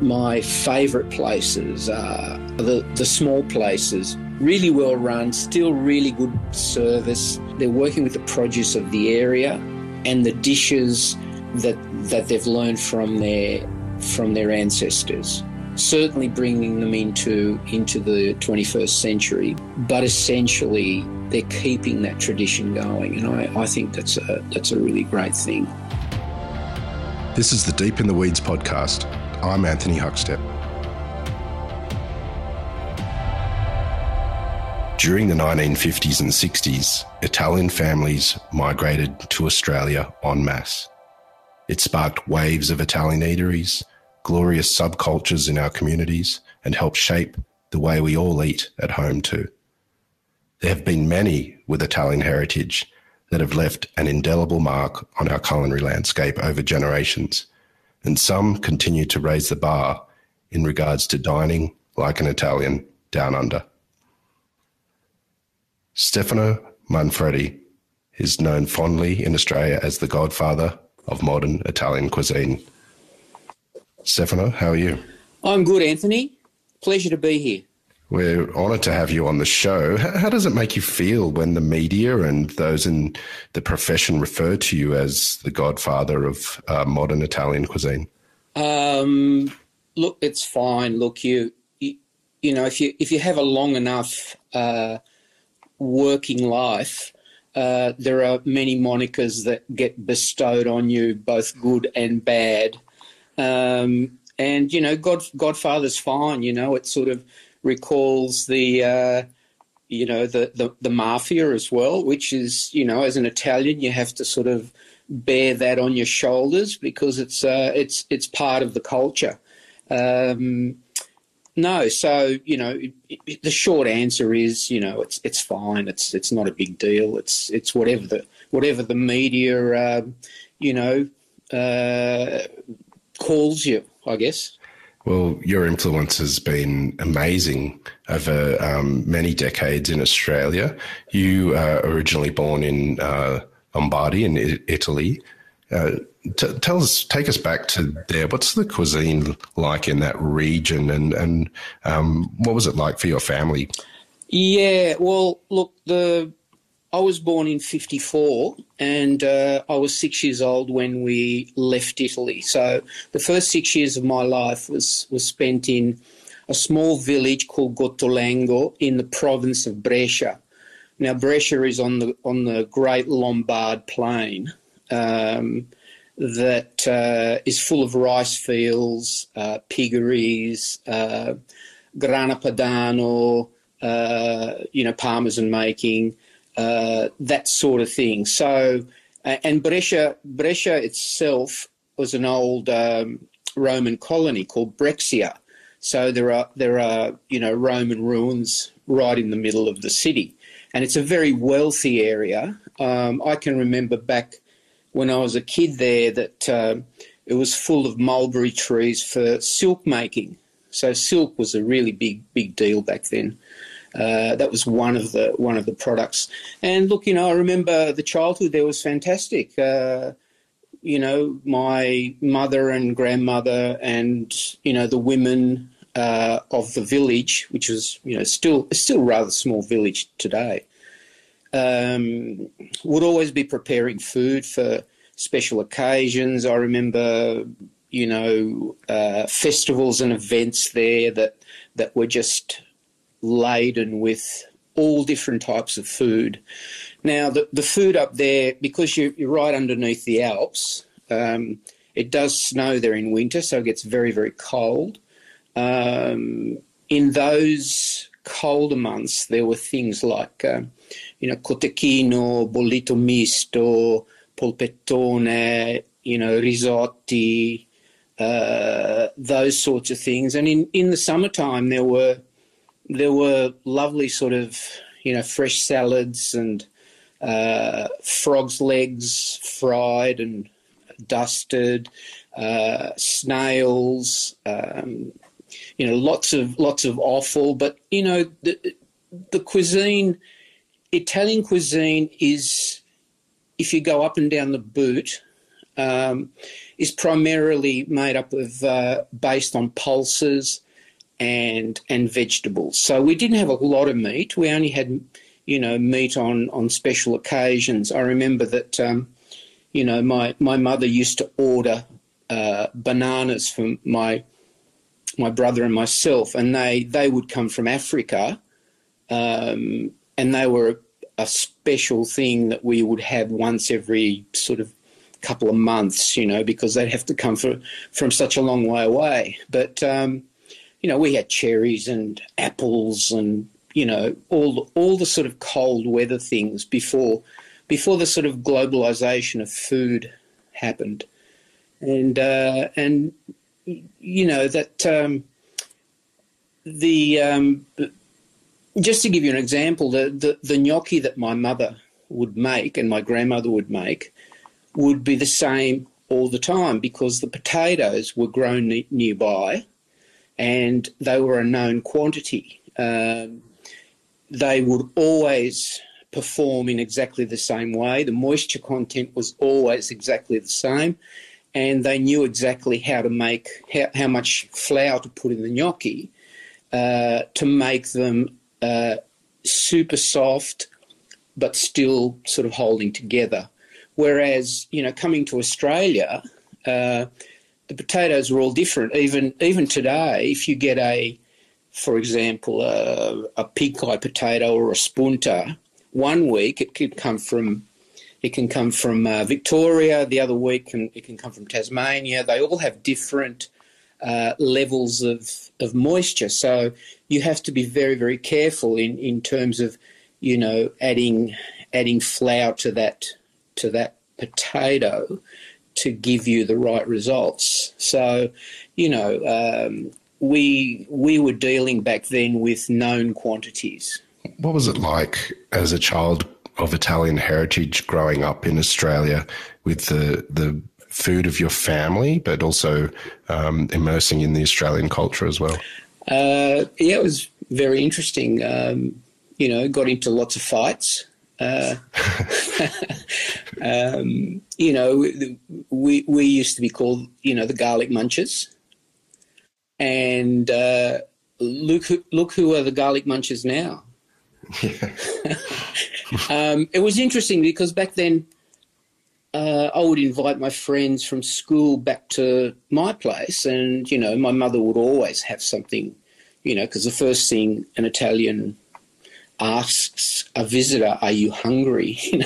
my favourite places are the, the small places, really well run, still really good service. They're working with the produce of the area and the dishes that that they've learned from their from their ancestors. Certainly bringing them into into the 21st century, but essentially they're keeping that tradition going, and I, I think that's a that's a really great thing. This is the Deep in the Weeds podcast. I'm Anthony Huckstep. During the 1950s and 60s, Italian families migrated to Australia en masse. It sparked waves of Italian eateries, glorious subcultures in our communities, and helped shape the way we all eat at home too. There have been many with Italian heritage that have left an indelible mark on our culinary landscape over generations, and some continue to raise the bar in regards to dining like an Italian down under. Stefano Manfredi is known fondly in Australia as the godfather of modern Italian cuisine. Stefano, how are you? I'm good, Anthony. Pleasure to be here. We're honoured to have you on the show. How does it make you feel when the media and those in the profession refer to you as the godfather of uh, modern Italian cuisine? Um, look, it's fine. Look, you, you, you, know, if you if you have a long enough uh, working life, uh, there are many monikers that get bestowed on you, both good and bad. Um, and you know, God, Godfather's fine. You know, it's sort of recalls the uh, you know the, the, the mafia as well, which is you know as an Italian you have to sort of bear that on your shoulders because it's uh, it's it's part of the culture. Um, no, so you know it, it, the short answer is you know it's it's fine. It's it's not a big deal. It's it's whatever the whatever the media uh, you know uh, calls you, I guess. Well, your influence has been amazing over um, many decades in Australia. You are originally born in uh, Lombardy in Italy. Uh, t- tell us, take us back to there. What's the cuisine like in that region, and and um, what was it like for your family? Yeah, well, look, the I was born in 54 and uh, I was six years old when we left Italy. So the first six years of my life was, was spent in a small village called Gottolengo in the province of Brescia. Now, Brescia is on the, on the Great Lombard Plain um, that uh, is full of rice fields, uh, piggeries, uh, grana padano, uh, you know, parmesan making uh, that sort of thing. So, and Brescia, Brescia itself was an old um, Roman colony called Brixia. So there are there are you know Roman ruins right in the middle of the city, and it's a very wealthy area. Um, I can remember back when I was a kid there that uh, it was full of mulberry trees for silk making. So silk was a really big big deal back then. Uh, that was one of the one of the products. And look, you know, I remember the childhood there was fantastic. Uh, you know, my mother and grandmother, and you know, the women uh, of the village, which was you know still still rather small village today, um, would always be preparing food for special occasions. I remember, you know, uh, festivals and events there that that were just laden with all different types of food. Now, the, the food up there, because you, are right underneath the Alps, um, it does snow there in winter, so it gets very, very cold. Um, in those colder months, there were things like, uh, you know, cotechino, bollito misto, polpettone, you know, risotti, uh, those sorts of things. And in, in the summertime, there were there were lovely sort of you know fresh salads and uh, frogs legs fried and dusted, uh, snails, um, you know lots of lots of offal. But you know the the cuisine, Italian cuisine is if you go up and down the boot. um, is primarily made up of uh, based on pulses and and vegetables. So we didn't have a lot of meat. We only had you know meat on on special occasions. I remember that um, you know my my mother used to order uh, bananas for my my brother and myself, and they they would come from Africa, um, and they were a special thing that we would have once every sort of couple of months, you know, because they'd have to come for, from such a long way away. But um, you know, we had cherries and apples and you know all all the sort of cold weather things before before the sort of globalization of food happened, and uh, and you know that um, the um, just to give you an example, the, the, the gnocchi that my mother would make and my grandmother would make would be the same all the time because the potatoes were grown ne- nearby and they were a known quantity. Um, they would always perform in exactly the same way. The moisture content was always exactly the same, and they knew exactly how to make how, how much flour to put in the gnocchi uh, to make them uh, super soft, but still sort of holding together. Whereas, you know, coming to Australia, uh, the potatoes are all different. Even even today, if you get a, for example, a, a pink eye potato or a spunta, one week it could come from it can come from uh, Victoria. The other week, can, it can come from Tasmania. They all have different uh, levels of, of moisture. So you have to be very, very careful in, in terms of, you know, adding adding flour to that to that potato to give you the right results. So, you know, um, we we were dealing back then with known quantities. What was it like as a child of Italian heritage growing up in Australia with the the food of your family, but also um, immersing in the Australian culture as well? Uh, yeah, it was very interesting. Um, you know, got into lots of fights. Uh, um, you know, we we used to be called, you know, the garlic munchers, and uh, look who, look who are the garlic munchers now. um, it was interesting because back then uh, I would invite my friends from school back to my place, and you know, my mother would always have something, you know, because the first thing an Italian asks a visitor, "Are you hungry?"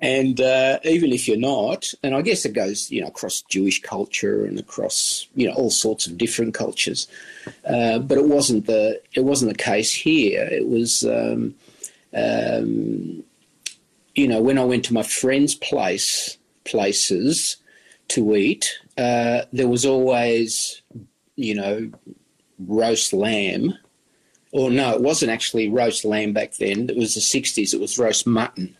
And uh, even if you're not, and I guess it goes, you know, across Jewish culture and across, you know, all sorts of different cultures, uh, but it wasn't the it wasn't the case here. It was. Um, um, you know, when I went to my friends' place places to eat, uh, there was always, you know, roast lamb. Or no, it wasn't actually roast lamb back then. It was the '60s. It was roast mutton,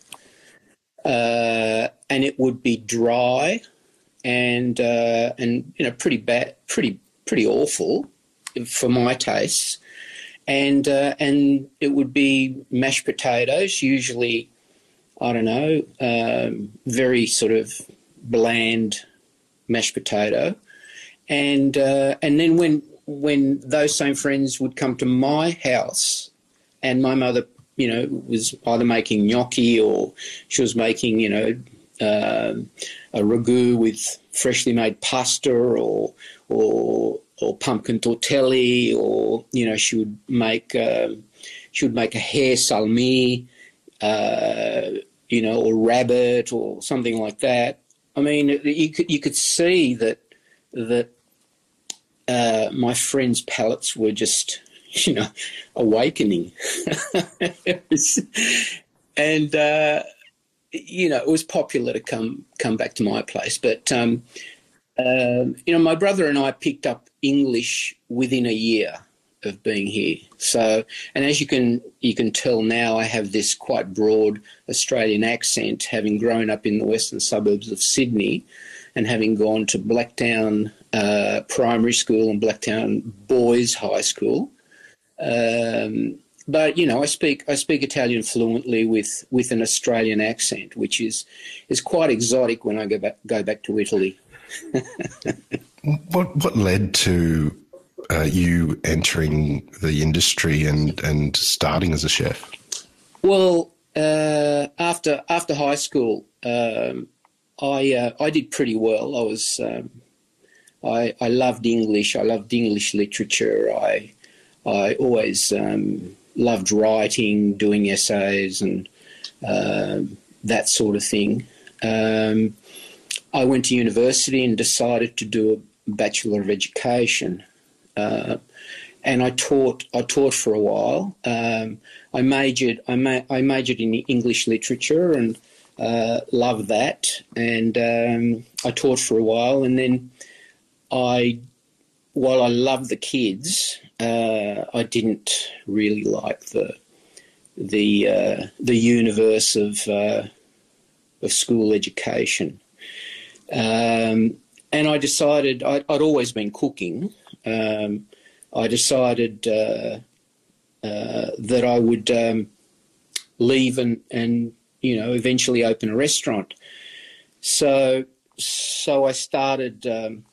uh, and it would be dry, and uh, and you know, pretty bad, pretty pretty awful for my tastes. And uh, and it would be mashed potatoes, usually I don't know, um, very sort of bland mashed potato, and uh, and then when when those same friends would come to my house, and my mother, you know, was either making gnocchi or she was making, you know, uh, a ragu with freshly made pasta or or or pumpkin tortelli, or you know, she would make um, she would make a hare salmi uh, you know, or rabbit or something like that. I mean, you could you could see that that uh, my friends' palates were just, you know, awakening, and uh, you know, it was popular to come come back to my place. But um, um, you know, my brother and I picked up English within a year of being here. So, and as you can you can tell now, I have this quite broad Australian accent, having grown up in the western suburbs of Sydney, and having gone to Blacktown uh, Primary School and Blacktown Boys High School. Um, but you know, I speak I speak Italian fluently with, with an Australian accent, which is is quite exotic when I go back go back to Italy. what what led to uh, you entering the industry and and starting as a chef? Well, uh, after after high school, um, I uh, I did pretty well. I was um, I I loved English. I loved English literature. I I always um, loved writing, doing essays, and uh, that sort of thing. Um, I went to university and decided to do a bachelor of education, uh, and I taught. I taught for a while. Um, I majored. I, ma- I, majored in English literature and uh, loved that. And um, I taught for a while, and then I, while I loved the kids, uh, I didn't really like the the uh, the universe of uh, of school education. Um, and I decided I, would always been cooking. Um, I decided uh, uh, that I would um, leave and, and you know eventually open a restaurant. So so I started. Um,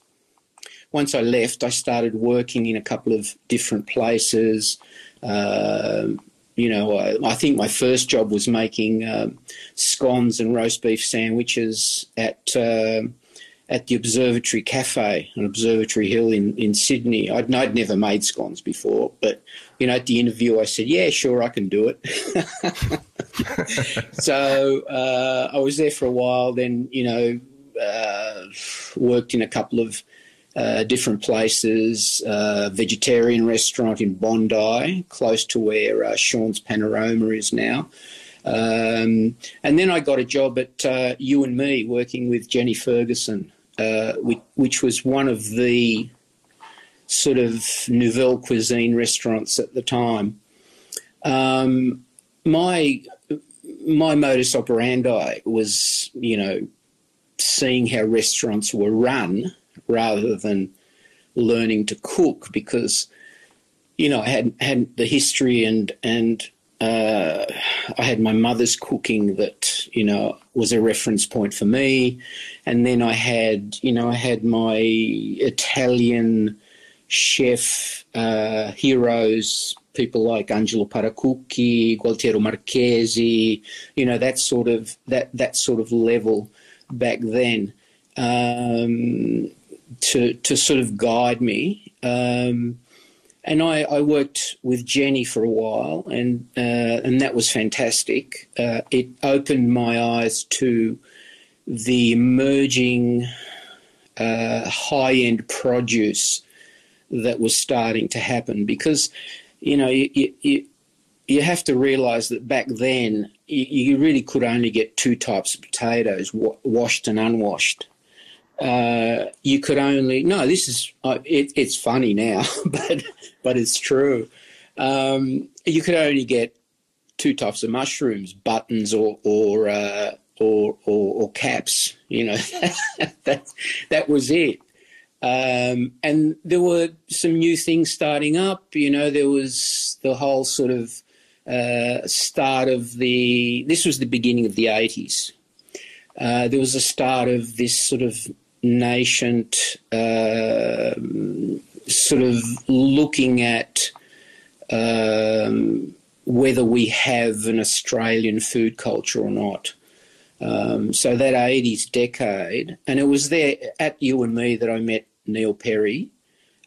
once I left, I started working in a couple of different places. Uh, you know, I, I, think my first job was making um, scones and roast beef sandwiches at uh, at the Observatory Cafe on Observatory Hill in, in Sydney. I'd, I'd never made scones before, but you know, at the interview, I said, "Yeah, sure, I can do it." so uh, I was there for a while. Then, you know, uh, worked in a couple of uh, different places. Uh, vegetarian restaurant in Bondi, close to where uh, Sean's Panorama is now. Um, and then I got a job at uh, You and Me, working with Jenny Ferguson, uh, which, which was one of the sort of nouvelle cuisine restaurants at the time. Um, my my modus operandi was, you know, seeing how restaurants were run rather than learning to cook because, you know, I had had the history and and uh, I had my mother's cooking that you know was a reference point for me, and then I had you know I had my Italian chef uh, heroes, people like Angelo Paracucchi, Gualtiero Marchesi, you know that sort of that that sort of level back then. Um, to to sort of guide me. Um, and I, I, worked with Jenny for a while, and uh, and that was fantastic. Uh, it opened my eyes to the emerging uh, high end produce that was starting to happen because, you know, you, you, you have to realise that back then you, you, really could only get two types of potatoes, washed and unwashed. Uh, you could only no. This is it, it's funny now, but but it's true. Um, you could only get two types of mushrooms, buttons or or uh, or, or, or caps. You know, that that was it. Um, and there were some new things starting up. You know, there was the whole sort of uh, start of the. This was the beginning of the eighties. Uh, there was a start of this sort of nascent, uh, sort of looking at um, whether we have an Australian food culture or not. Um, so that 80s decade, and it was there at you and me that I met Neil Perry.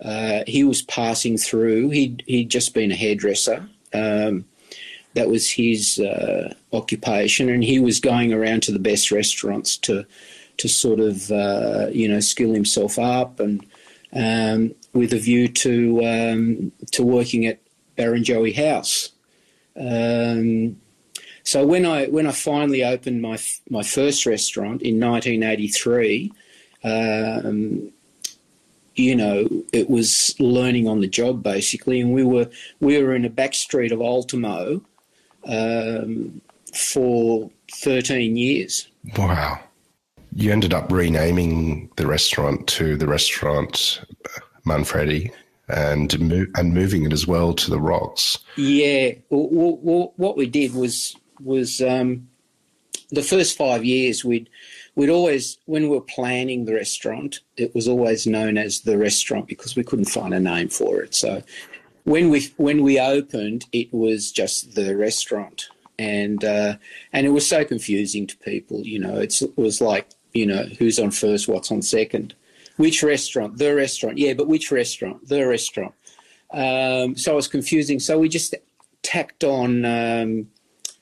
Uh, he was passing through. He'd he'd just been a hairdresser. Um, that was his uh, occupation, and he was going around to the best restaurants to to sort of uh, you know skill himself up, and um, with a view to um, to working at Barrenjoey House. Um, so when I when I finally opened my my first restaurant in 1983, um, you know, it was learning on the job basically, and we were we were in a back street of Ultimo um, for 13 years. Wow. You ended up renaming the restaurant to the restaurant Manfredi and mo- and moving it as well to the rocks. Yeah, well, well, what we did was was um, the first five years we'd we'd always when we were planning the restaurant, it was always known as the restaurant because we couldn't find a name for it. So when we when we opened, it was just the restaurant, and uh, and it was so confusing to people. You know, it was like you know who's on first, what's on second, which restaurant, the restaurant, yeah, but which restaurant, the restaurant. Um, so it was confusing. So we just tacked on um,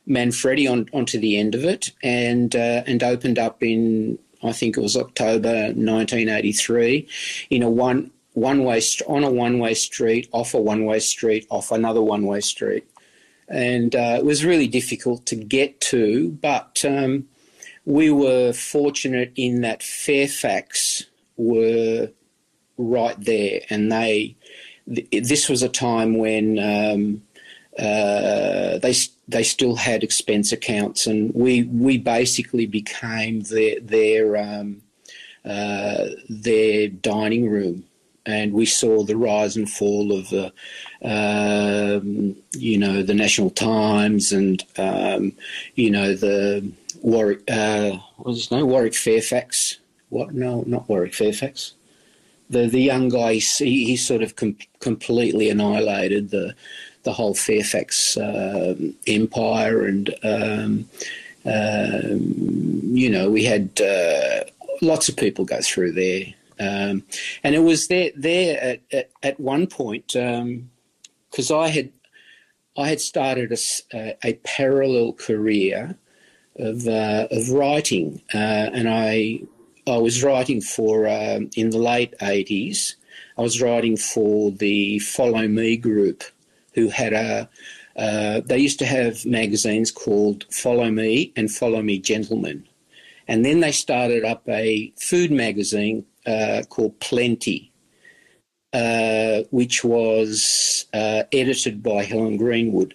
Manfredi on onto the end of it, and uh, and opened up in I think it was October 1983 in a one one way on a one way street, off a one way street, off another one way street, and uh, it was really difficult to get to. But um, we were fortunate in that Fairfax were right there, and they. Th- this was a time when um, uh, they they still had expense accounts, and we we basically became their their um, uh, their dining room and we saw the rise and fall of the, um, you know, the National Times and, um, you know, the Warwick, uh, what was his name? Warwick Fairfax. What? No, not Warwick Fairfax. The the young guy, he, he sort of com- completely annihilated the the whole Fairfax uh, empire, and um, um, you know, we had uh, lots of people go through there um, and it was there there at, at, at one point because um, I had I had started a, a parallel career of uh, of writing, uh, and I I was writing for um, in the late eighties. I was writing for the Follow Me group, who had a uh, they used to have magazines called Follow Me and Follow Me Gentlemen, and then they started up a food magazine uh, called Plenty, uh, which was uh, edited by Helen Greenwood,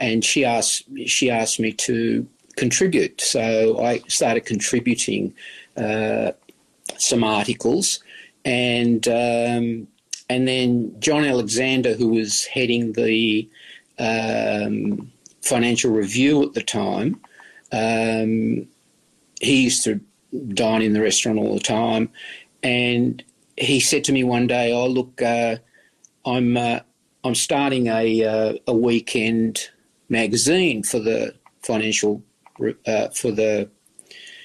and she asked she asked me to contribute. So I started contributing uh, some articles, and um, and then John Alexander, who was heading the um, Financial Review at the time. Um, he used to dine in the restaurant all the time. And he said to me one day, "Oh, look, uh, I'm uh, I'm starting a uh, a weekend magazine for the financial uh, for the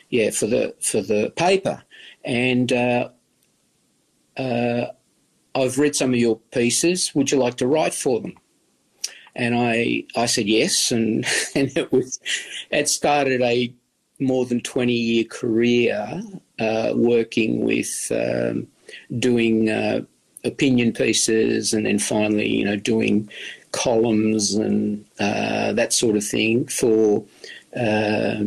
yeah for the for the paper, and uh, uh, I've read some of your pieces. Would you like to write for them?" And I I said yes, and and it was it started a more than 20 year career uh, working with um, doing uh, opinion pieces and then finally, you know, doing columns and uh, that sort of thing for uh,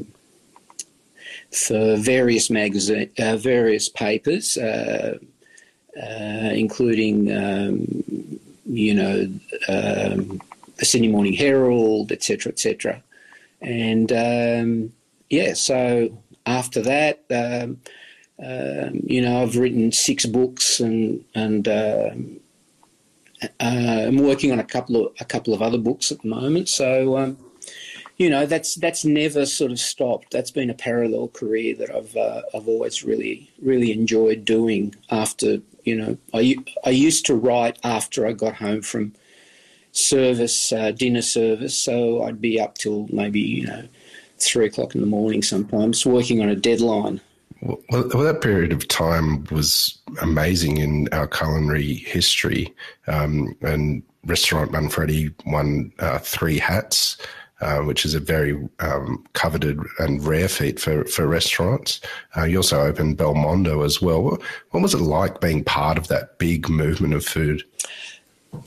for various magazine, uh, various papers, uh, including, um, you know, um, the Sydney Morning Herald, etc., etc., and um, yeah, so after that, um, um, you know, I've written six books and and um, uh, I'm working on a couple of a couple of other books at the moment. So, um, you know, that's that's never sort of stopped. That's been a parallel career that I've uh, I've always really really enjoyed doing. After you know, I I used to write after I got home from service, uh, dinner service. So I'd be up till maybe you know three o'clock in the morning sometimes, working on a deadline. Well, well, that period of time was amazing in our culinary history. Um, and Restaurant Manfredi won uh, three hats, uh, which is a very um, coveted and rare feat for, for restaurants. Uh, you also opened Belmondo as well. What was it like being part of that big movement of food?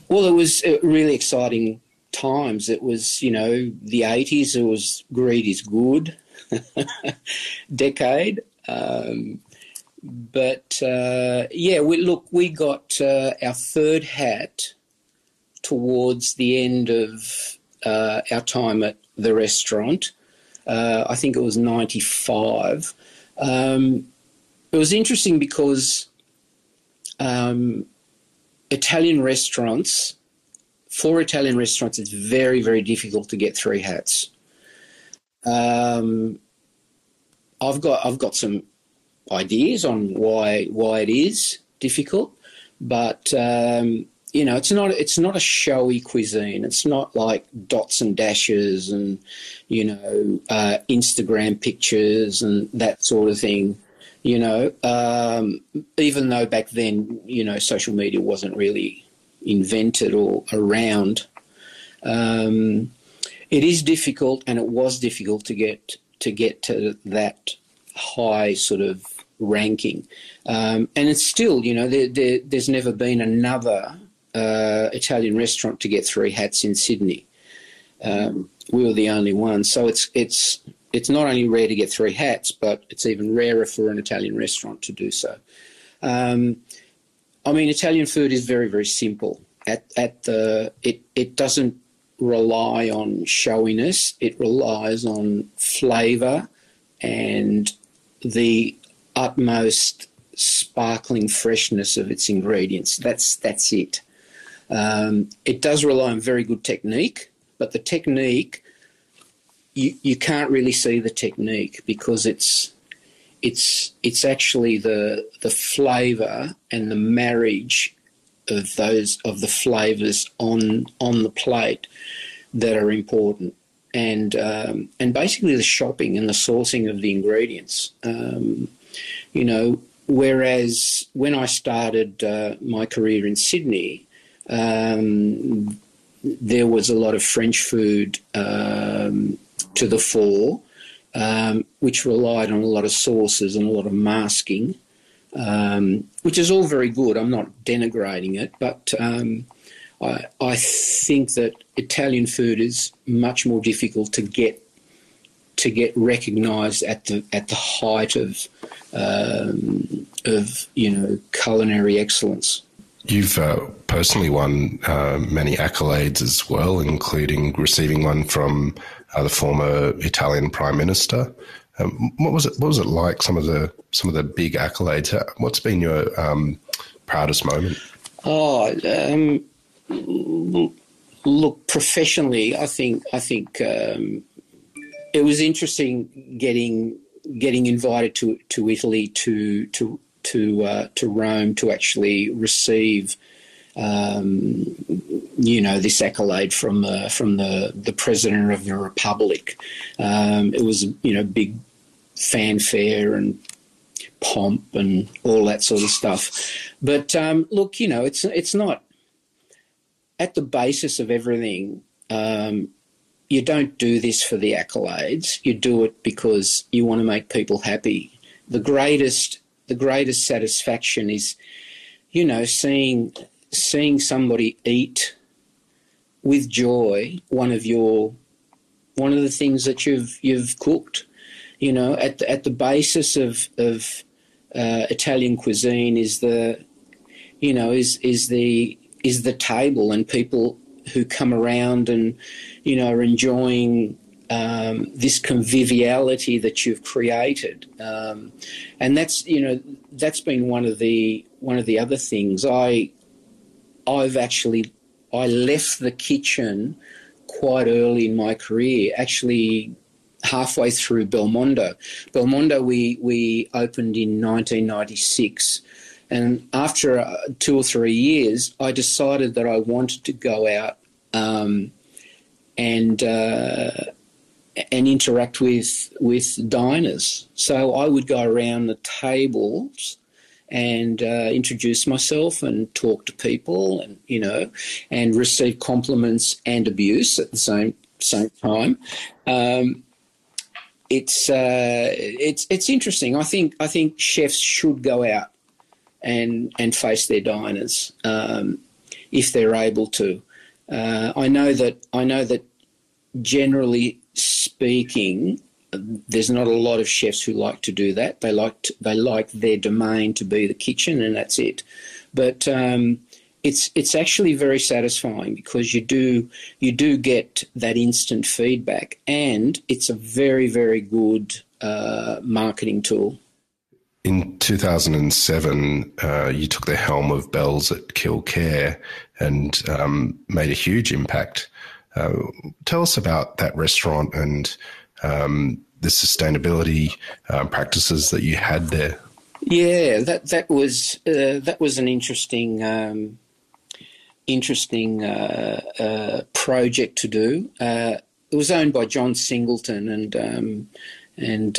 Well, it was really exciting times. It was, you know, the 80s, it was greed is good decade. Um, but uh, yeah, we, look, we got uh, our third hat towards the end of uh, our time at the restaurant. Uh, I think it was 95. Um, it was interesting because um, Italian restaurants, for Italian restaurants, it's very, very difficult to get three hats. Um, I've got I've got some ideas on why why it is difficult, but um, you know, it's not it's not a showy cuisine. It's not like dots and dashes and you know uh, Instagram pictures and that sort of thing. You know, um, even though back then you know social media wasn't really invented or around, um, it is difficult, and it was difficult to get to get to that high sort of ranking. Um, and it's still, you know, there, there, there's never been another uh, Italian restaurant to get three hats in Sydney. Um, we were the only ones, so it's it's it's not only rare to get three hats, but it's even rarer for an Italian restaurant to do so. Um, I mean, Italian food is very very simple. At at the it it doesn't rely on showiness. It relies on flavour and the utmost sparkling freshness of its ingredients. That's that's it. Um, it does rely on very good technique, but the technique you you can't really see the technique because it's it's it's actually the the flavour and the marriage of those of the flavours on on the plate that are important and um, and basically the shopping and the sourcing of the ingredients. Um, you know, whereas when I started uh, my career in Sydney, um, there was a lot of French food um, to the fore, um, which relied on a lot of sauces and a lot of masking. Um, which is all very good. I'm not denigrating it, but I, I think that Italian food is much more difficult to get to get recognised at the at the height of um, of you know culinary excellence. You've uh, personally won uh, many accolades as well, including receiving one from uh, the former Italian Prime Minister. Um, what was it? What was it like? Some of the some of the big accolades. What's been your um, proudest moment? Oh, um, look professionally, I think I think um, it was interesting getting getting invited to to Italy to to to uh, to Rome to actually receive. Um, you know this accolade from uh, from the the president of the republic. Um, it was you know big fanfare and pomp and all that sort of stuff. But um, look, you know, it's it's not at the basis of everything, um, you don't do this for the accolades. You do it because you want to make people happy. The greatest, the greatest satisfaction is, you know, seeing seeing somebody eat with joy one of your one of the things that you've you've cooked. You know, at the, at the basis of of uh, Italian cuisine is the, you know, is is the is the table and people who come around and you know are enjoying um, this conviviality that you've created, um, and that's you know that's been one of the one of the other things. I I've actually I left the kitchen quite early in my career. Actually, halfway through Belmondo. Belmondo we we opened in 1996 and after uh, two or three years, I decided that I wanted to go out um, and uh, and interact with with diners. So I would go around the tables and uh, introduce myself and talk to people, and you know, and receive compliments and abuse at the same same time. Um, it's uh, it's it's interesting. I think I think chefs should go out and and face their diners um, if they're able to. Uh, I know that I know that generally speaking, there's not a lot of chefs who like to do that. They like to, they like their domain to be the kitchen, and that's it. But um, it's it's actually very satisfying because you do you do get that instant feedback, and it's a very very good uh, marketing tool. in 2007, uh, you took the helm of Bell's at Killcare and um, made a huge impact. Uh, tell us about that restaurant and um, the sustainability uh, practices that you had there. Yeah, that that was uh, that was an interesting um, interesting uh, uh, project to do. it was owned by John Singleton, and um, and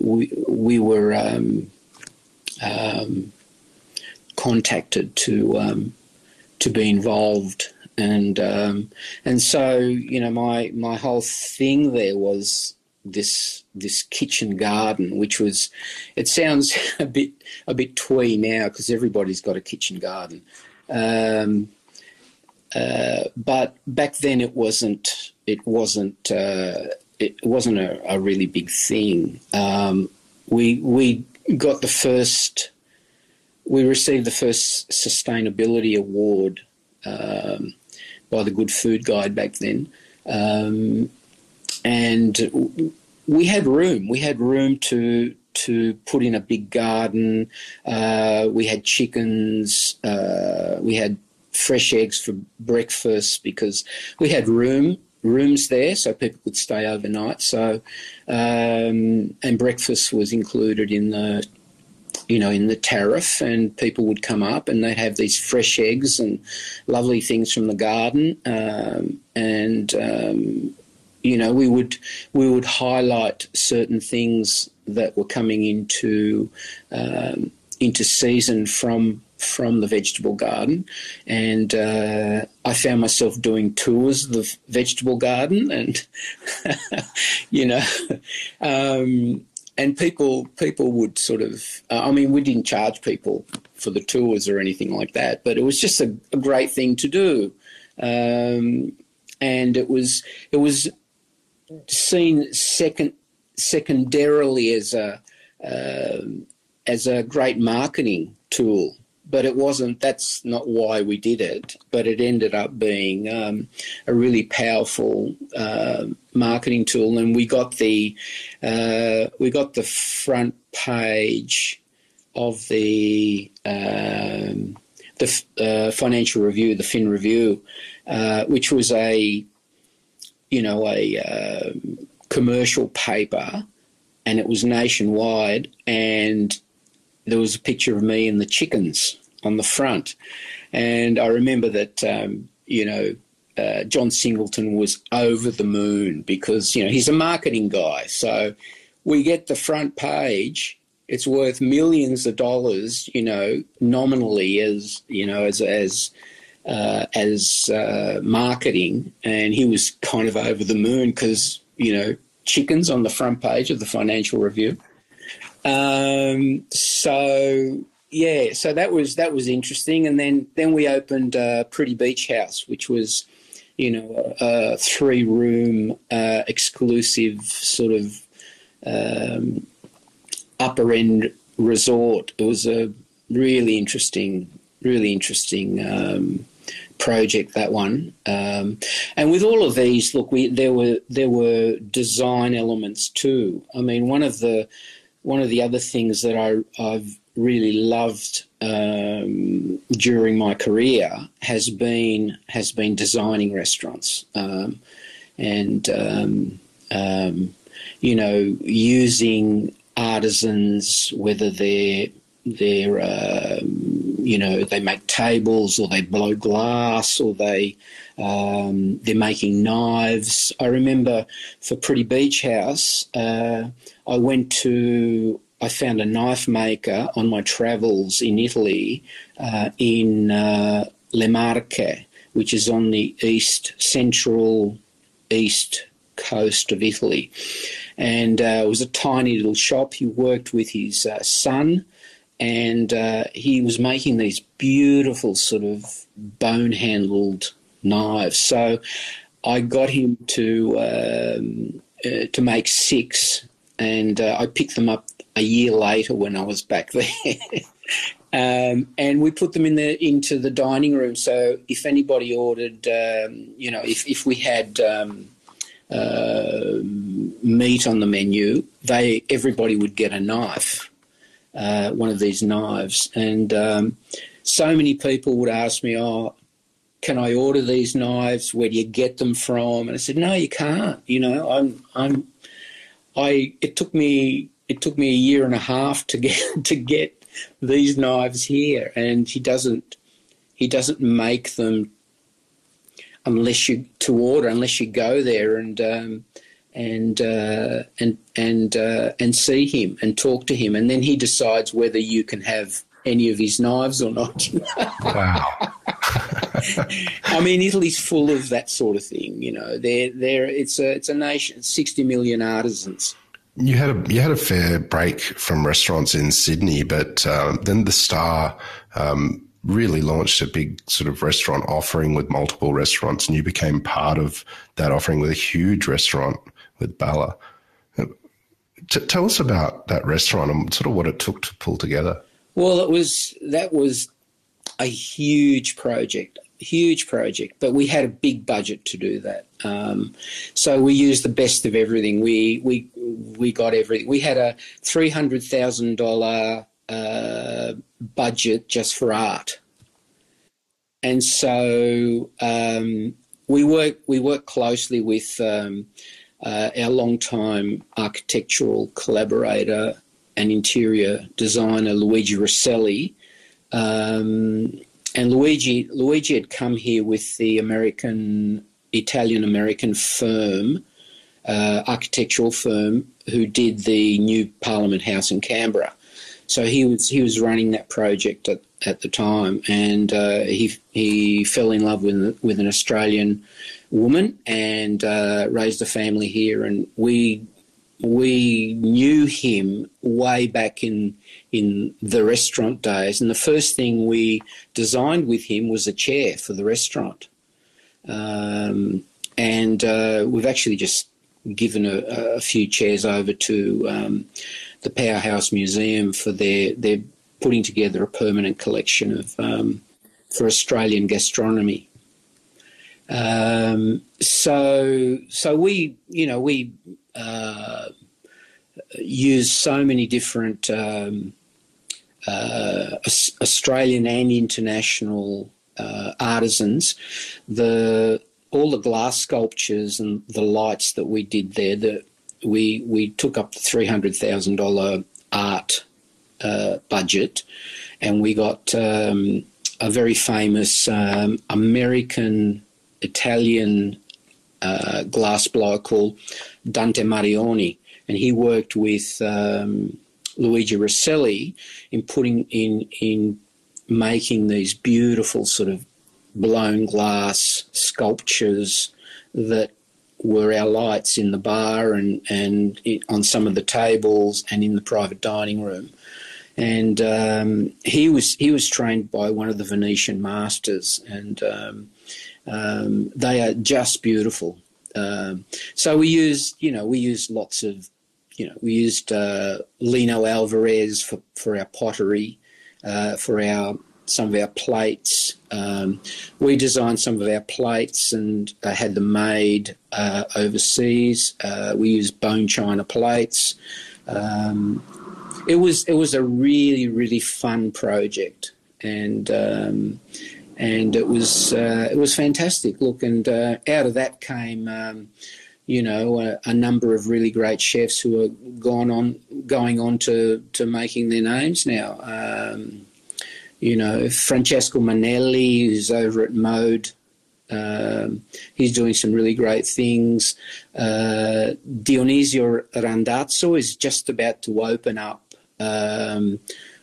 we we were um, um, contacted to um, to be involved, and um, and so you know my my whole thing there was this this kitchen garden, which was it sounds a bit a bit twee now because everybody's got a kitchen garden. Um, uh, but back then it wasn't it wasn't uh, it wasn't a, a, really big thing. Um, we we got the first, we received the first sustainability award um, by the Good Food Guide back then. Um, and we had room. We had room to to put in a big garden. Uh, we had chickens. Uh, we had fresh eggs for breakfast because we had room rooms there, so people could stay overnight. So, um, and breakfast was included in the, you know, in the tariff, and people would come up and they'd have these fresh eggs and lovely things from the garden, um, and um, you know, we would we would highlight certain things that were coming into um, into season from from the vegetable garden, and uh, I found myself doing tours of the vegetable garden, and you know, um, and people people would sort of. Uh, I mean, we didn't charge people for the tours or anything like that, but it was just a, a great thing to do, um, and it was it was seen second secondarily as a uh, as a great marketing tool but it wasn't. That's not why we did it. But it ended up being um, a really powerful uh, marketing tool, and we got the uh, we got the front page of the um, the uh, financial review, the Fin Review, uh, which was a you know a um, commercial paper, and it was nationwide and there was a picture of me and the chickens on the front. And I remember that, um, you know, uh, John Singleton was over the moon because, you know, he's a marketing guy. So we get the front page. It's worth millions of dollars, you know, nominally as, you know, as, as, uh, as uh, marketing. And he was kind of over the moon because, you know, chickens on the front page of the Financial Review. Um, so yeah, so that was that was interesting, and then then we opened uh, Pretty Beach House, which was you know a, a three room uh, exclusive sort of um, upper end resort. It was a really interesting, really interesting. Um, project that one. Um, and with all of these look we there were there were design elements too. I mean one of the one of the other things that I, I've really loved um, during my career has been has been designing restaurants. Um, and um, um you know using artisans whether they're they're um, you know they make tables or they blow glass or they um, they're making knives. I remember for Pretty Beach House, uh, I went to, I found a knife maker on my travels in Italy uh, in uh, Le Marche, which is on the east, central east coast of Italy. And uh, it was a tiny little shop. He worked with his uh, son and uh, he was making these beautiful sort of bone handled knives. So I got him to um, uh, to make six, and uh, I picked them up a year later when I was back there. um, and we put them in the into the dining room. So if anybody ordered, um, you know, if if we had um, uh, meat on the menu, they everybody would get a knife. Uh, one of these knives. And um, so many people would ask me, "Oh, can I order these knives? Where do you get them from?" And I said, "No, you can't. You know, I'm, I'm, I. It took me, it took me a year and a half to get to get these knives here, and he doesn't, he doesn't make them unless you to order unless you go there and." Um, and uh, and and uh, and see him and talk to him, and then he decides whether you can have any of his knives or not. wow. I mean, Italy's full of that sort of thing. You know, they're, they're, it's a it's a nation, sixty million artisans. You had a you had a fair break from restaurants in Sydney, but um, then the Star um, really launched a big sort of restaurant offering with multiple restaurants, and you became part of that offering with a huge restaurant with Balla. T- tell us about that restaurant and sort of what it took to pull together. Well, it was that was a huge project, huge project, but we had a big budget to do that. Um, so we used the best of everything. We we we got everything. We had a three hundred thousand uh, budget just for art, and so um, we work we work closely with. Um, uh, our long-time architectural collaborator and interior designer Luigi Rosselli. Um, and Luigi, Luigi had come here with the American, Italian American firm, uh, architectural firm, who did the new Parliament House in Canberra. So he was he was running that project at, at the time, and uh, he he fell in love with with an Australian woman and uh, raised a family here. And we we knew him way back in in the restaurant days. And the first thing we designed with him was a chair for the restaurant. Um, and uh, we've actually just given a, a few chairs over to um, the Powerhouse Museum for their they're putting together a permanent collection of um, for Australian gastronomy. Um, so, so we, you know, we uh, use so many different um, uh, Australian and international uh, artisans. The all the glass sculptures and the lights that we did there, that we we took up the three hundred thousand dollar art uh, budget, and we got um, a very famous um, American Italian uh, glass blower called Dante Marioni, and he worked with um, Luigi Rosselli in putting in in making these beautiful sort of blown glass sculptures that were our lights in the bar and and on some of the tables and in the private dining room. And um, he was he was trained by one of the Venetian masters, and um, um, they are just beautiful. Um, so we used, you know, we used lots of, you know, we used uh, Lino Alvarez for, for our pottery, uh, for our some of our plates. Um, we designed some of our plates and uh, had them made uh, overseas. Uh, we used bone china plates. Um, it was it was a really really fun project, and um, and it was uh, it was fantastic. Look, and uh, out of that came, um, you know, a, a, number of really great chefs who are gone on going on to to making their names now. Um, you know, Francesco Mannelli, who's over at Mode. Um, he's doing some really great things. Uh, Dionisio Randazzo is just about to open up um,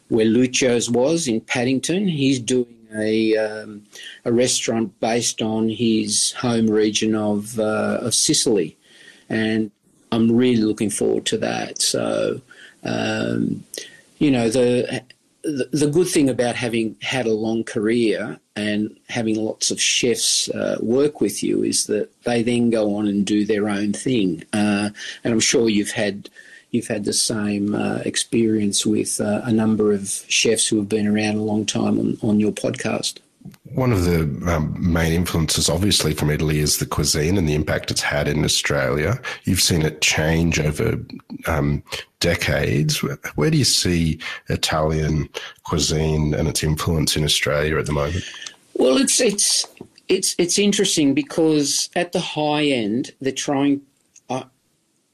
where Lucio's was in Paddington. He's doing a, um, a restaurant based on his home region of, uh, of Sicily. And I'm really looking forward to that. So, um, you know, the, the, good thing about having had a long career and having lots of chefs uh, work with you is that they then go on and do their own thing. Uh, and I'm sure you've had you've had the same uh, experience with uh, a number of chefs who have been around a long time on, on your podcast. One of the um, main influences, obviously, from Italy is the cuisine and the impact it's had in Australia. You've seen it change over um, decades. Where do you see Italian cuisine and its influence in Australia at the moment? Well, it's it's it's it's interesting because at the high end, they're trying.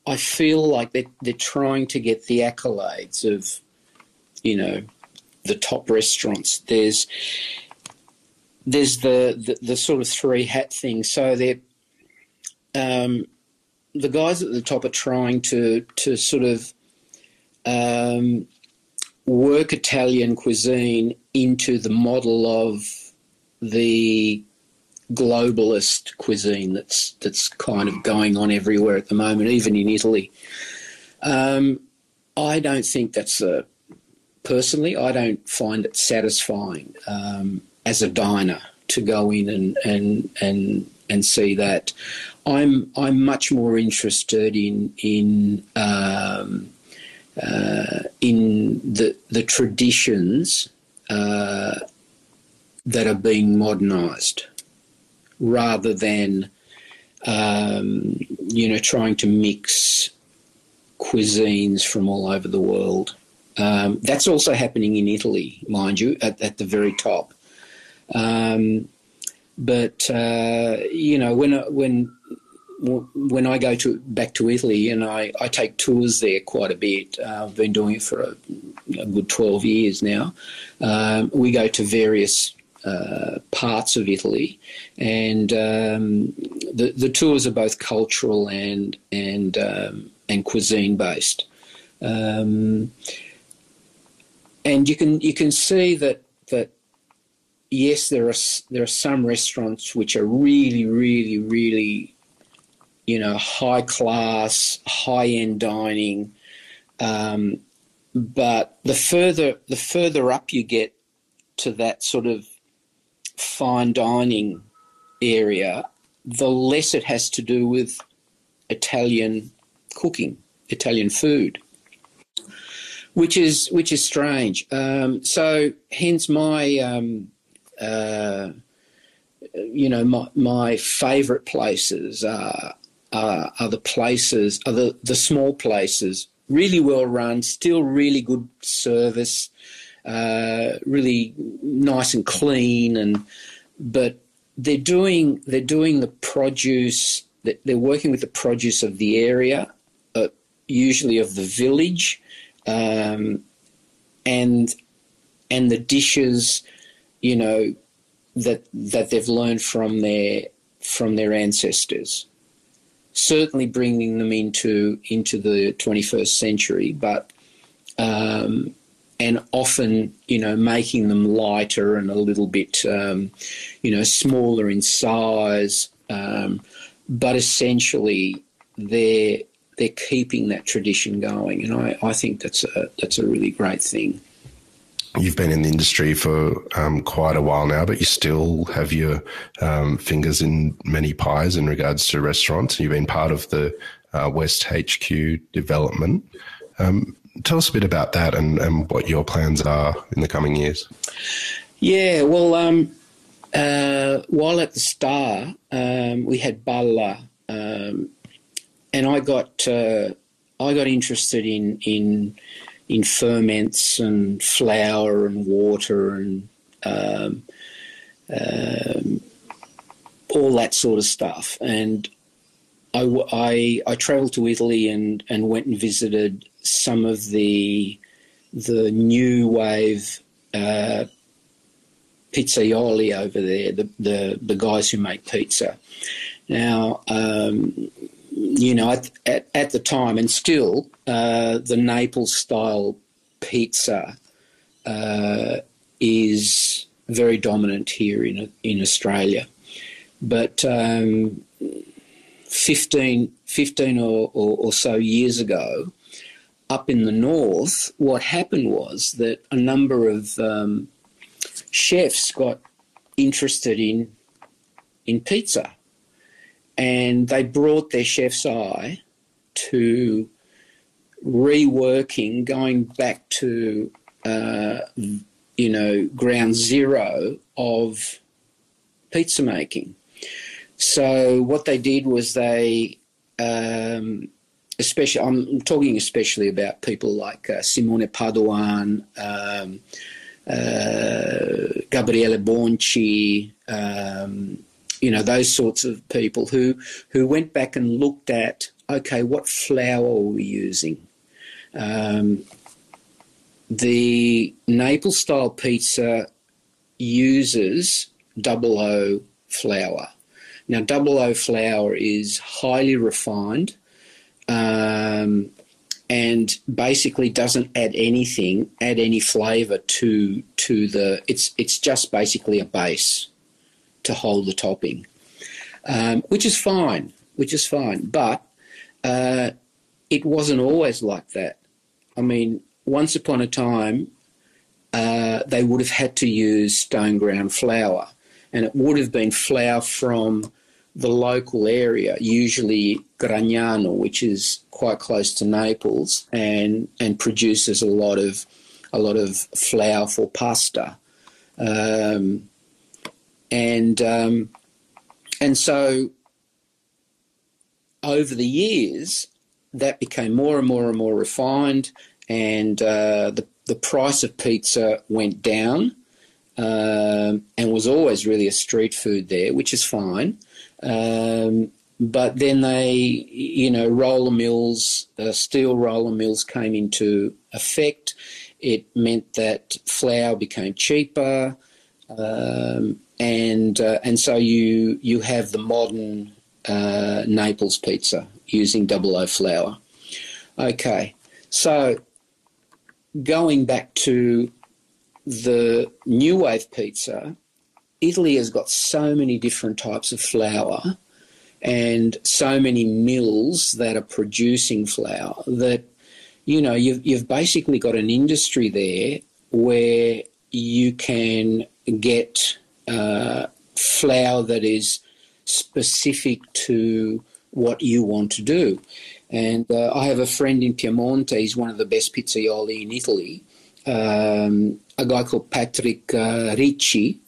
I feel like they're, they're trying to get the accolades of, you know, the top restaurants. There's there's the, the, the sort of three hat thing. So they're um, the guys at the top are trying to to sort of um, work Italian cuisine into the model of the globalist cuisine that's that's kind of going on everywhere at the moment, even in Italy. Um, I don't think that's a personally. I don't find it satisfying um, as a diner to go in and and and and see that. I'm I'm much more interested in in um, uh, in the the traditions uh, that are being modernised, rather than um, you know trying to mix cuisines from all over the world. Um, that's also happening in Italy, mind you, at, at the very top. Um, but uh, you know, when when when I go to back to Italy and I, I take tours there quite a bit, uh, I've been doing it for a, a good 12 years now. Um, we go to various uh, parts of Italy, and um, the the tours are both cultural and and um, and cuisine based. Um, and you can you can see that that yes, there are there are some restaurants which are really, really, really, you know, high class, high end dining. Um, but the further the further up you get to that sort of fine dining area, the less it has to do with Italian cooking, Italian food which is which is strange. Um, so hence my um, uh, you know, my, my favourite places are, are, are the places, are the, the small places, really well run, still really good service, uh, really nice and clean, and but they're doing they're doing the produce. They're working with the produce of the area, uh, usually of the village, um, and and the dishes you know, that that they've learned from their from their ancestors. Certainly bringing them into into the 21st century, but um, and often you know making them lighter and a little bit um, you know smaller in size, um, but essentially they're they're keeping that tradition going, and I, I think that's a that's a really great thing you've been in the industry for um, quite a while now, but you still have your um, fingers in many pies in regards to restaurants. You've been part of the uh, West HQ development. Um, tell us a bit about that and, and, what your plans are in the coming years. Yeah, well, um, uh, while at the Star, um, we had Balla, um, and I got uh, I got interested in in in ferments and flour and water and um, um, all that sort of stuff. And I, I, I travelled to Italy and, and went and visited some of the the new wave uh, pizzaioli over there, the, the, the guys who make pizza. Now, um, you know, at, at, at, the time and still, uh, the Naples style pizza uh, is very dominant here in in Australia. But um, 15, 15 or, or, or, so years ago, up in the north, what happened was that a number of um, chefs got interested in in pizza and they brought their chef's eye to reworking, going back to uh, you know ground zero of pizza making. So what they did was they um, especially I'm talking especially about people like uh, Simone Padoan, um, uh, Gabriele Bonci, um, you know those sorts of people who who went back and looked at okay, what flour are we using? Um, the Naples style pizza uses double O flour. Now, double O flour is highly refined um, and basically doesn't add anything, add any flavour to to the. It's it's just basically a base to hold the topping, um, which is fine, which is fine. But uh, it wasn't always like that. I mean, once upon a time, uh, they would have had to use stone ground flour, and it would have been flour from the local area, usually Gragnano, which is quite close to Naples, and and produces a lot of a lot of flour for pasta, um, and um, and so over the years that became more and more and more refined, and uh, the the price of pizza went down, um, and was always really a street food there, which is fine. Um, but then they, you know, roller mills, uh, steel roller mills came into effect. It meant that flour became cheaper, um, and uh, and so you you have the modern uh, Naples pizza using double O flour. Okay, so going back to the new wave pizza, Italy has got so many different types of flour and so many mills that are producing flour that you know you've you've basically got an industry there where you can get uh, flour that is specific to what you want to do. And uh, I have a friend in Piemonte, he's one of the best pizzaioli in Italy, um, a guy called Patrick uh, Ricci.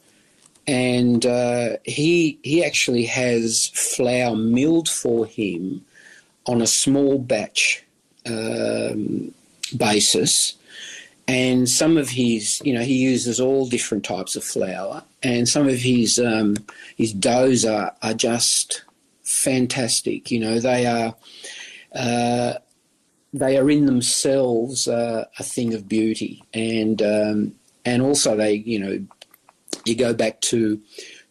And uh, he, he actually has flour milled for him on a small batch um, basis. And some of his, you know, he uses all different types of flour, and some of his um, his doughs are, are just fantastic. You know, they are uh, they are in themselves uh, a thing of beauty, and um, and also they, you know, you go back to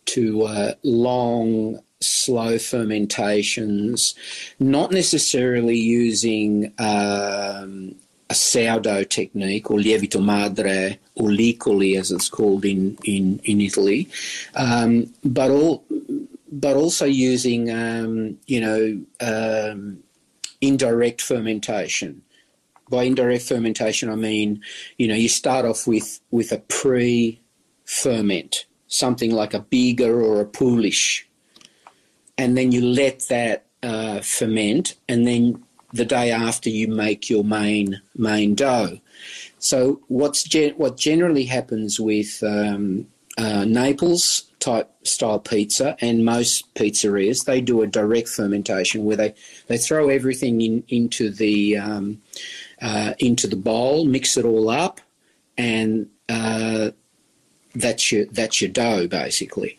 to uh, long slow fermentations, not necessarily using um, a sourdough technique or lievito madre or licoli as it's called in in in Italy, um, but all but also using um, you know um, indirect fermentation. By indirect fermentation, I mean you know you start off with with a pre ferment, something like a Biga or a Poolish, and then you let that uh, ferment, and then the day after you make your main main dough. So what's gen- what generally happens with um, uh, Naples type style pizza and most pizzerias, they do a direct fermentation where they, they throw everything in into the um, uh, into the bowl, mix it all up, and uh, that's your that's your dough basically.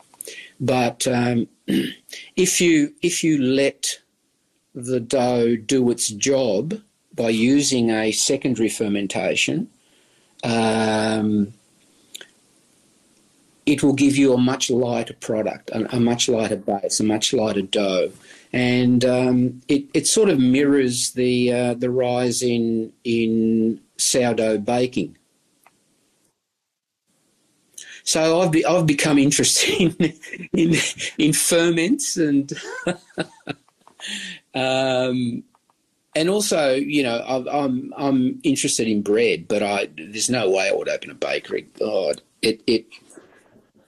But um, if you if you let the dough do its job by using a secondary fermentation, um, it will give you a much lighter product, a, a much lighter base, a much lighter dough, and um, it, it sort of mirrors the uh, the rise in in sourdough baking. So I've be, I've become interested in in, in ferments and Um, and also, you know, i am I'm, I'm interested in bread, but I there's no way I would open a bakery. God, it it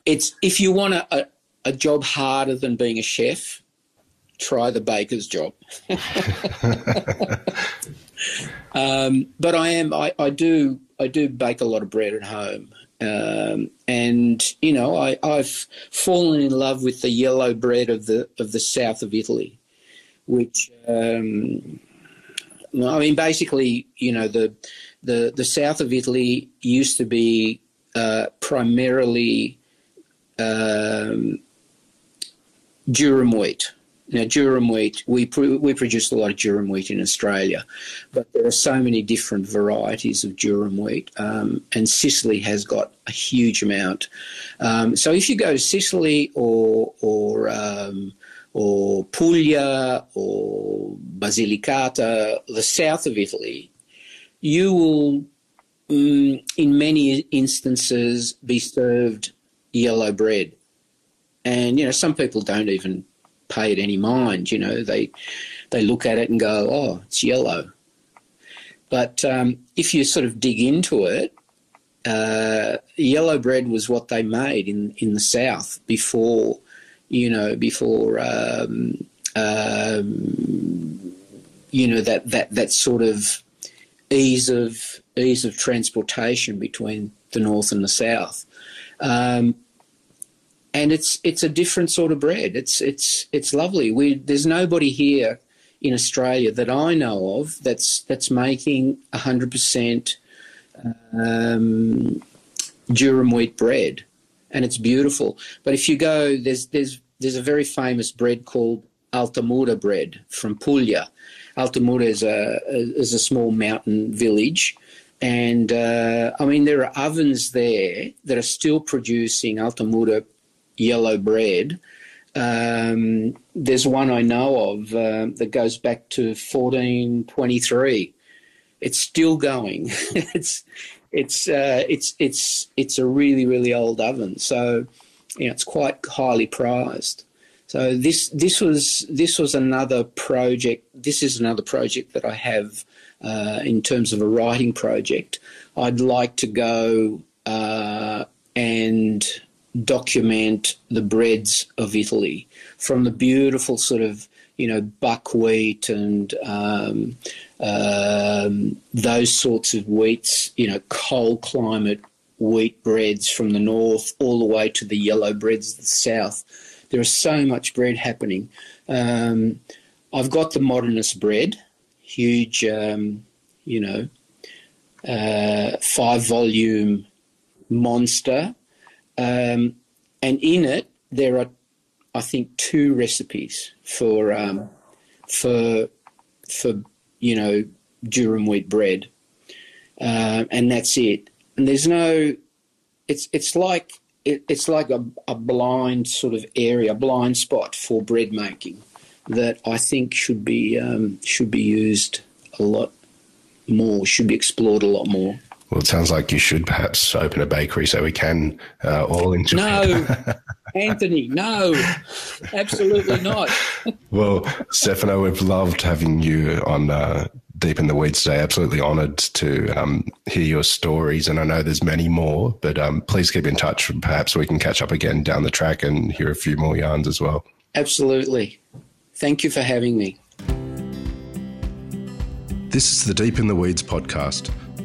it's if you want a, a, a job harder than being a chef, try the baker's job. um, but I am I, I do I do bake a lot of bread at home. Um, and you know I, I've fallen in love with the yellow bread of the of the south of Italy which um, I mean, basically, you know, the the the south of Italy used to be uh, primarily um, durum wheat. Now, durum wheat, we, pr- we produce a lot of durum wheat in Australia, but there are so many different varieties of durum wheat, um, and Sicily has got a huge amount. Um, so if you go to Sicily or, or, um, or Puglia or Basilicata, the south of Italy, you will, um, in many instances, be served yellow bread. And, you know, some people don't even pay it any mind. You know, they they look at it and go, "Oh, it's yellow." But um, if you sort of dig into it, uh, yellow bread was what they made in in the south before, you know, before um, um, you know that that that sort of ease of ease of transportation between the north and the south. Um, and it's it's a different sort of bread. It's it's it's lovely. We there's nobody here in Australia that I know of that's that's making hundred percent um, durum wheat bread, and it's beautiful. But if you go, there's there's there's a very famous bread called Altamura bread from Puglia. Altamura is a is a small mountain village. And uh, I mean, there are ovens there that are still producing Altamura yellow bread. Um, there's one I know of uh, that goes back to 1423. It's still going. it's it's uh, it's it's it's a really really old oven, so you know, it's quite highly prized. So this this was this was another project. This is another project that I have uh, in terms of a writing project. I'd like to go uh, and document the breads of Italy from the beautiful sort of you know buckwheat and um, um, those sorts of wheats, you know, cold climate wheat breads from the north all the way to the yellow breads of the south. There is so much bread happening. Um, I've got the modernist bread, huge, um, you know, uh, five volume monster um, and in it, there are, I think, two recipes for um, for for you know durum wheat bread, uh, and that's it. And there's no, it's it's like it, it's like a, a blind sort of area, a blind spot for bread making that I think should be um, should be used a lot more, should be explored a lot more. Well, it sounds like you should perhaps open a bakery so we can uh, all enjoy. No, Anthony, no, absolutely not. well, Stefano, we've loved having you on uh, Deep in the Weeds today. Absolutely honoured to um, hear your stories, and I know there's many more. But um, please keep in touch. Perhaps we can catch up again down the track and hear a few more yarns as well. Absolutely. Thank you for having me. This is the Deep in the Weeds podcast